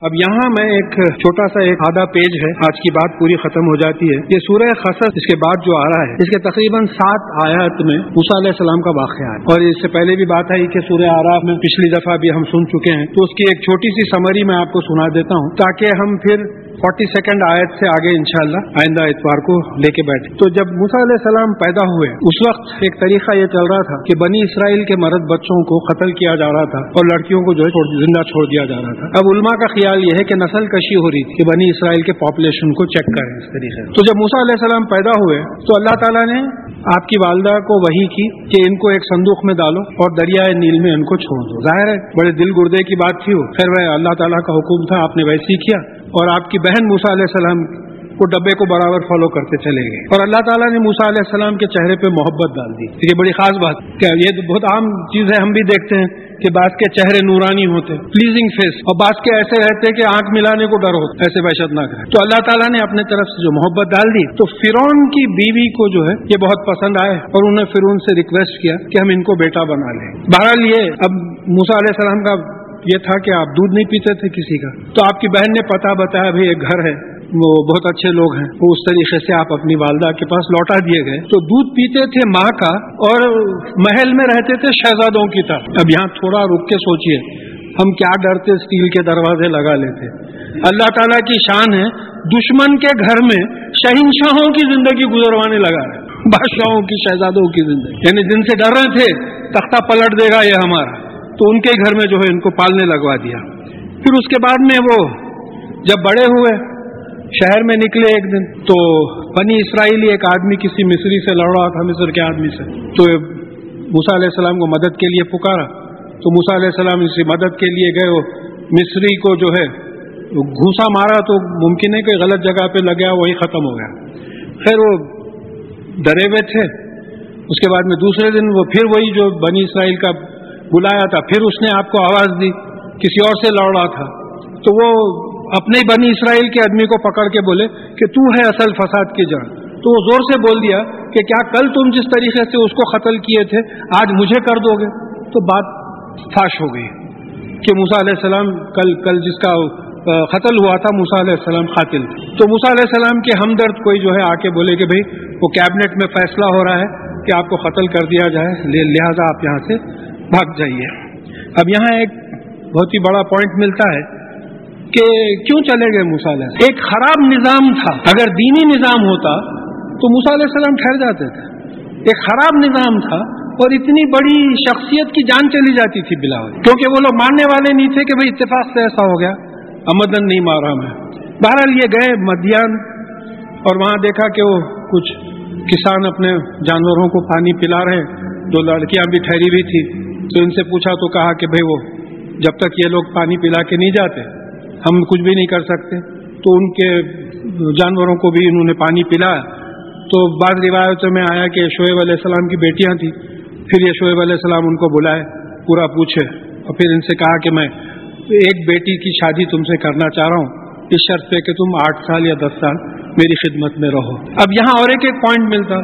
اب یہاں میں ایک چھوٹا سا ایک آدھا پیج ہے، آج کی بات پوری ختم ہو جاتی ہے۔ یہ سورہ خصص اس کے بعد جو آ رہا ہے، اس کے تقریباً سات آیات میں موسا علیہ السلام کا واقعہ ہے۔ اور اس سے پہلے بھی بات آئی کہ سورہ آراف میں پچھلی دفعہ بھی ہم سن چکے ہیں۔ تو اس کی ایک چھوٹی سی سمری میں آپ کو سنا دیتا ہوں تاکہ ہم پھر فورٹی سیکنڈ آیت سے آگے انشاءاللہ آئندہ اتوار کو لے کے بیٹھے تو جب موسا علیہ السلام پیدا ہوئے، اس وقت ایک طریقہ یہ چل رہا تھا کہ بنی اسرائیل کے مرد بچوں کو قتل کیا جا رہا تھا اور لڑکیوں کو جو ہے زندہ چھوڑ دیا جا رہا تھا۔ اب علماء کا خیال یہ ہے کہ نسل کشی ہو رہی تھی کہ بنی اسرائیل کے پاپولیشن کو چیک کریں اس طریقے سے۔ تو جب موسا علیہ السلام پیدا ہوئے، تو اللہ تعالیٰ نے آپ کی والدہ کو وہی کی کہ ان کو ایک صندوق میں ڈالو اور دریائے نیل میں ان کو چھوڑ دو۔ ظاہر ہے، بڑے دل گردے کی بات تھی وہ۔ خیر وہ اللہ تعالیٰ کا حکم تھا، آپ نے ویسے ہی کیا۔ اور آپ کی بہن موسا علیہ السلام کو ڈبے کو برابر فالو کرتے چلے گئے۔ اور اللہ تعالیٰ نے موسا علیہ السلام کے چہرے پہ محبت ڈال دی۔ یہ بڑی خاص بات۔ کیا یہ بہت عام چیز ہے ہم بھی دیکھتے ہیں کہ بعض کے چہرے نورانی ہوتے پلیزنگ فیس اور بعض کے ایسے رہتے کہ آنکھ ملانے کو ڈر ہوتا ایسے وحشت نہ کرے تو اللہ تعالیٰ نے اپنے طرف سے جو محبت ڈال دی، تو فرون کی بیوی کو جو ہے یہ بہت پسند آئے اور انہیں فرون سے ریکویسٹ کیا کہ ہم ان کو بیٹا بنا لیں۔ بہرحال یہ اب موسا علیہ السلام کا یہ تھا کہ آپ دودھ نہیں پیتے تھے کسی کا۔ تو آپ کی بہن نے پتا بتایا بھائی ایک گھر ہے، وہ بہت اچھے لوگ ہیں۔ وہ اس طریقے سے آپ اپنی والدہ کے پاس لوٹا دیے گئے۔ تو دودھ پیتے تھے ماں کا اور محل میں رہتے تھے شہزادوں کی طرح۔ اب یہاں تھوڑا رک کے سوچئے، ہم کیا ڈرتے اسٹیل کے دروازے لگا لیتے۔ اللہ تعالیٰ کی شان ہے، دشمن کے گھر میں شہنشاہوں کی زندگی گزروانے لگا ہے، بادشاہوں کی، شہزادوں کی زندگی۔ یعنی جن سے ڈر رہے تھے، تختہ پلٹ دے گا یہ ہمارا۔ تو ان کے گھر میں جو ہے ان کو پالنے لگوا دیا۔ پھر اس کے بعد میں وہ جب بڑے ہوئے، شہر میں نکلے ایک دن، تو بنی اسرائیلی ایک آدمی کسی مصری سے لڑ رہا تھا، مصر کے آدمی سے۔ تو موسا علیہ السلام کو مدد کے لیے پکارا۔ تو موسا علیہ السلام اسی مدد کے لیے گئے، وہ مصری کو جو ہے گھوسا مارا تو ممکن ہے کہ غلط جگہ پہ لگا وہی ختم ہو گیا۔ خیر، وہ ڈرے ہوئے تھے۔ اس کے بعد میں دوسرے دن وہ پھر وہی جو بنی اسرائیل کا بلایا تھا، پھر اس نے آپ کو آواز دی، کسی اور سے لڑ رہا تھا۔ تو وہ اپنے بنی اسرائیل کے آدمی کو پکڑ کے بولے کہ تو ہے اصل فساد کی جڑ تو وہ زور سے بول دیا کہ کیا کل تم جس طریقے سے اس کو قتل کیے تھے، آج مجھے کر دو گے۔ تو بات فاش ہو گئی کہ موسا علیہ السلام کل کل جس کا قتل ہوا تھا موسا علیہ السلام قاتل۔ تو موسا علیہ السلام کے ہمدرد کوئی جو ہے آ کے بولے کہ بھائی وہ کیبنٹ میں فیصلہ ہو رہا ہے کہ آپ کو قتل کر دیا جائے، لہذا آپ یہاں سے بھاگ جائیے۔ اب یہاں ایک بہت ہی بڑا پوائنٹ ملتا ہے کہ کیوں چلے گئے موسا علیہ ایک خراب نظام تھا۔ اگر دینی نظام ہوتا تو موسا علیہ السلام ٹھہر جاتے تھے۔ ایک خراب نظام تھا اور اتنی بڑی شخصیت کی جان چلی جاتی تھی بلا کیونکہ وہ لوگ ماننے والے نہیں تھے کہ بھائی اتفاق سے ایسا ہو گیا۔ امدن نہیں مارا میں۔ بہرحال یہ گئے مدیان اور وہاں دیکھا کہ وہ کچھ کسان اپنے جانوروں کو پانی پلا رہے دو لڑکیاں بھی ٹھہری ہوئی تھی تو ان سے پوچھا تو کہا کہ بھائی وہ جب تک یہ لوگ پانی پلا کے نہیں جاتے، ہم کچھ بھی نہیں کر سکتے۔ تو ان کے جانوروں کو بھی انہوں نے پانی پلایا۔ تو بعض روایتوں میں آیا کہ شعیب علیہ السلام کی بیٹیاں تھیں۔ پھر یہ شعیب علیہ السلام ان کو بلائے، پورا پوچھے۔ اور پھر ان سے کہا کہ میں ایک بیٹی کی شادی تم سے کرنا چاہ رہا ہوں۔ اس شرط پہ کہ تم آٹھ سال یا دس سال میری خدمت میں رہو۔ اب یہاں اور ایک ایک پوائنٹ ملتا۔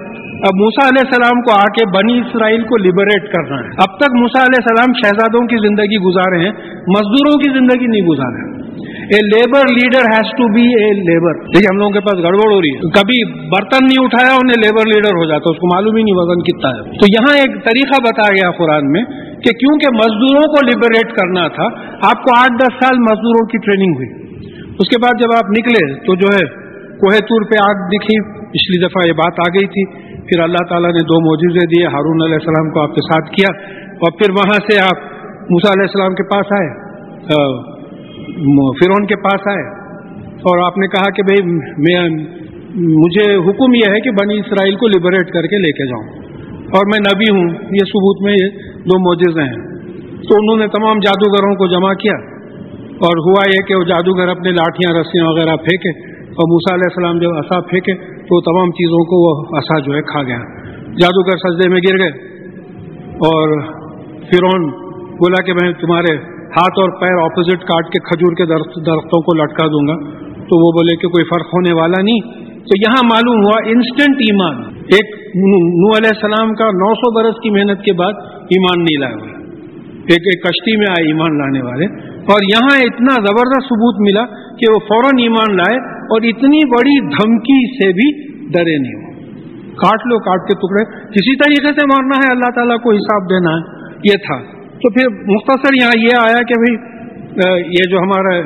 اب موسا علیہ السلام کو آ کے بنی اسرائیل کو لبریٹ کرنا ہے۔ اب تک موسا علیہ السلام شہزادوں کی زندگی گزارے ہیں مزدوروں کی زندگی نہیں گزارے a labour leader has to be a labour دیکھیے ہم لوگوں کے پاس گڑبڑ ہو رہی ہے۔ کبھی برتن نہیں اٹھایا انہیں لیبر لیڈر ہو جاتا اس کو معلوم ہی نہیں وزن کتنا ہے۔ تو یہاں ایک طریقہ بتایا گیا قرآن میں کہ کیونکہ مزدوروں کو لبریٹ کرنا تھا آپ کو آٹھ دس سال مزدوروں کی ٹریننگ ہوئی۔ اس کے بعد جب آپ نکلے تو جو ہے کوہ تور پہ آگ دکھی۔ پچھلی دفعہ یہ بات آ گئی تھی۔ پھر اللہ تعالیٰ نے دو موجودے دیے، ہارون علیہ السلام کو آپ کے ساتھ کیا اور پھر وہاں سے آپ موسا علیہ السلام کے پاس آئے۔ فرون کے پاس آئے۔ اور آپ نے کہا کہ بھائی میں، مجھے حکم یہ ہے کہ بنی اسرائیل کو لبریٹ کر کے لے کے جاؤں۔ اور میں نبی ہوں، یہ ثبوت میں یہ دو موجزے ہیں۔ تو انہوں نے تمام جادوگروں کو جمع کیا۔ اور ہوا یہ کہ وہ جادوگر اپنے لاٹیاں رسیاں وغیرہ پھینکے۔ اور موسا علیہ السلام جب اصا پھینکے تو تمام چیزوں کو وہ اصا جو ہے کھا گیا۔ جادوگر سجدے میں گر گئے اور فرون بولا کہ میں تمہارے ہاتھ اور پیر اپوزٹ کاٹ کے کھجور کے درختوں کو لٹکا دوں گا۔ تو وہ بولے کہ کوئی فرق ہونے والا نہیں۔ تو یہاں معلوم ہوا انسٹنٹ ایمان۔ ایک نو علیہ السلام کا نو سو برس کی محنت کے بعد ایمان نہیں لائے ہوئے ایک ایک کشتی میں آئے ایمان لانے والے اور یہاں اتنا زبردست ثبوت ملا کہ وہ فوراً ایمان لائے اور اتنی بڑی دھمکی سے بھی ڈرے نہیں ہو کاٹ لو، کاٹ کے ٹکڑے۔ کسی طریقے سے مارنا ہے، اللہ تعالیٰ کو حساب دینا ہے۔ یہ تھا۔ تو پھر مختصر یہاں یہ آیا کہ بھائی یہ جو ہمارا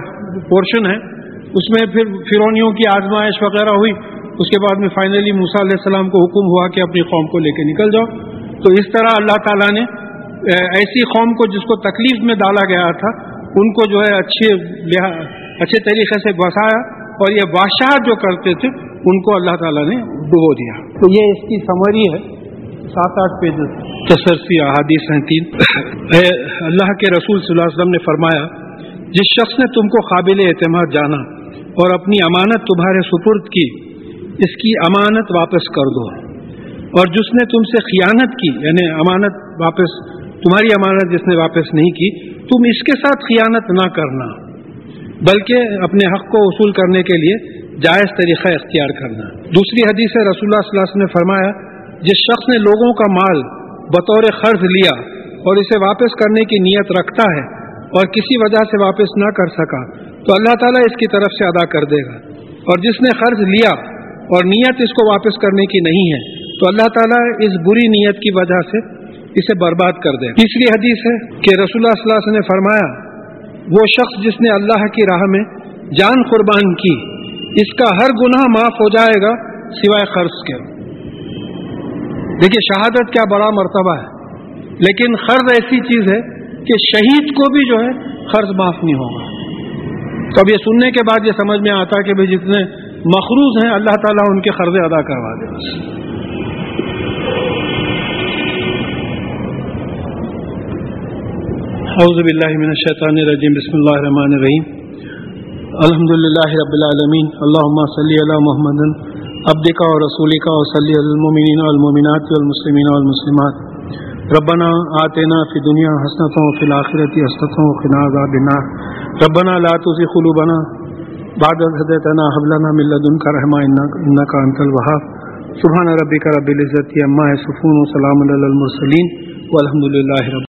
پورشن ہے، اس میں پھر فرونیوں کی آزمائش وغیرہ ہوئی۔ اس کے بعد میں فائنلی موسا علیہ السلام کو حکم ہوا کہ اپنی قوم کو لے کے نکل جاؤ۔ تو اس طرح اللہ تعالیٰ نے ایسی قوم کو جس کو تکلیف میں ڈالا گیا تھا ان کو جو ہے اچھے اچھے طریقے سے بسایا اور یہ بادشاہ جو کرتے تھے ان کو اللہ تعالیٰ نے ڈبو دیا۔ تو یہ اس کی سمری ہے سات آٹھ پیج تسرسی احادیث ہیں تین۔ اللہ کے رسول صلی اللہ علیہ وسلم نے فرمایا جس شخص نے تم کو قابل اعتماد جانا اور اپنی امانت تمہارے سپرد کی اس کی امانت واپس کر دو۔ اور جس نے تم سے خیانت کی یعنی امانت واپس تمہاری امانت جس نے واپس نہیں کی، تم اس کے ساتھ خیانت نہ کرنا، بلکہ اپنے حق کو وصول کرنے کے لیے جائز طریقہ اختیار کرنا۔ دوسری حدیث رسول اللہ صلی اللہ علیہ وسلم نے فرمایا، جس شخص نے لوگوں کا مال بطور قرض لیا اور اسے واپس کرنے کی نیت رکھتا ہے اور کسی وجہ سے واپس نہ کر سکا، تو اللہ تعالیٰ اس کی طرف سے ادا کر دے گا۔ اور جس نے قرض لیا اور نیت اس کو واپس کرنے کی نہیں ہے، تو اللہ تعالیٰ اس بری نیت کی وجہ سے اسے برباد کر دے تیسری حدیث ہے کہ رسول اللہ صلی اللہ علیہ وسلم نے فرمایا، وہ شخص جس نے اللہ کی راہ میں جان قربان کی، اس کا ہر گناہ معاف ہو جائے گا سوائے قرض کے۔ دیکھیے، شہادت کیا بڑا مرتبہ ہے۔ لیکن قرض ایسی چیز ہے کہ شہید کو بھی جو ہے قرض معاف نہیں ہوگا۔ تو اب یہ سننے کے بعد یہ سمجھ میں آتا کہ بھائی جتنے مخروض ہیں، اللہ تعالیٰ ان کے قرضے ادا کروا دے۔ اعوذ باللہ من الشیطان الرجیم بسم اللہ الرحمن الرحیم الحمد للہ رب العالمین. اللہم صلی علی محمد. عبدکا و رسولکا و صلی علی المومنین والمومنات والمسلمین والمسلمات ربنا آتنا فی دنیا حسنتوں فی الآخرتی حسنتوں خنا عذاب النار. ربنا لا تزغ قلوبنا بعد إذ هديتنا هب لنا من لدنك رحمة إنك أنت الوهاب. سبحان ربك رب العزة عما يصفون وسلام على المرسلين. والحمد لله رب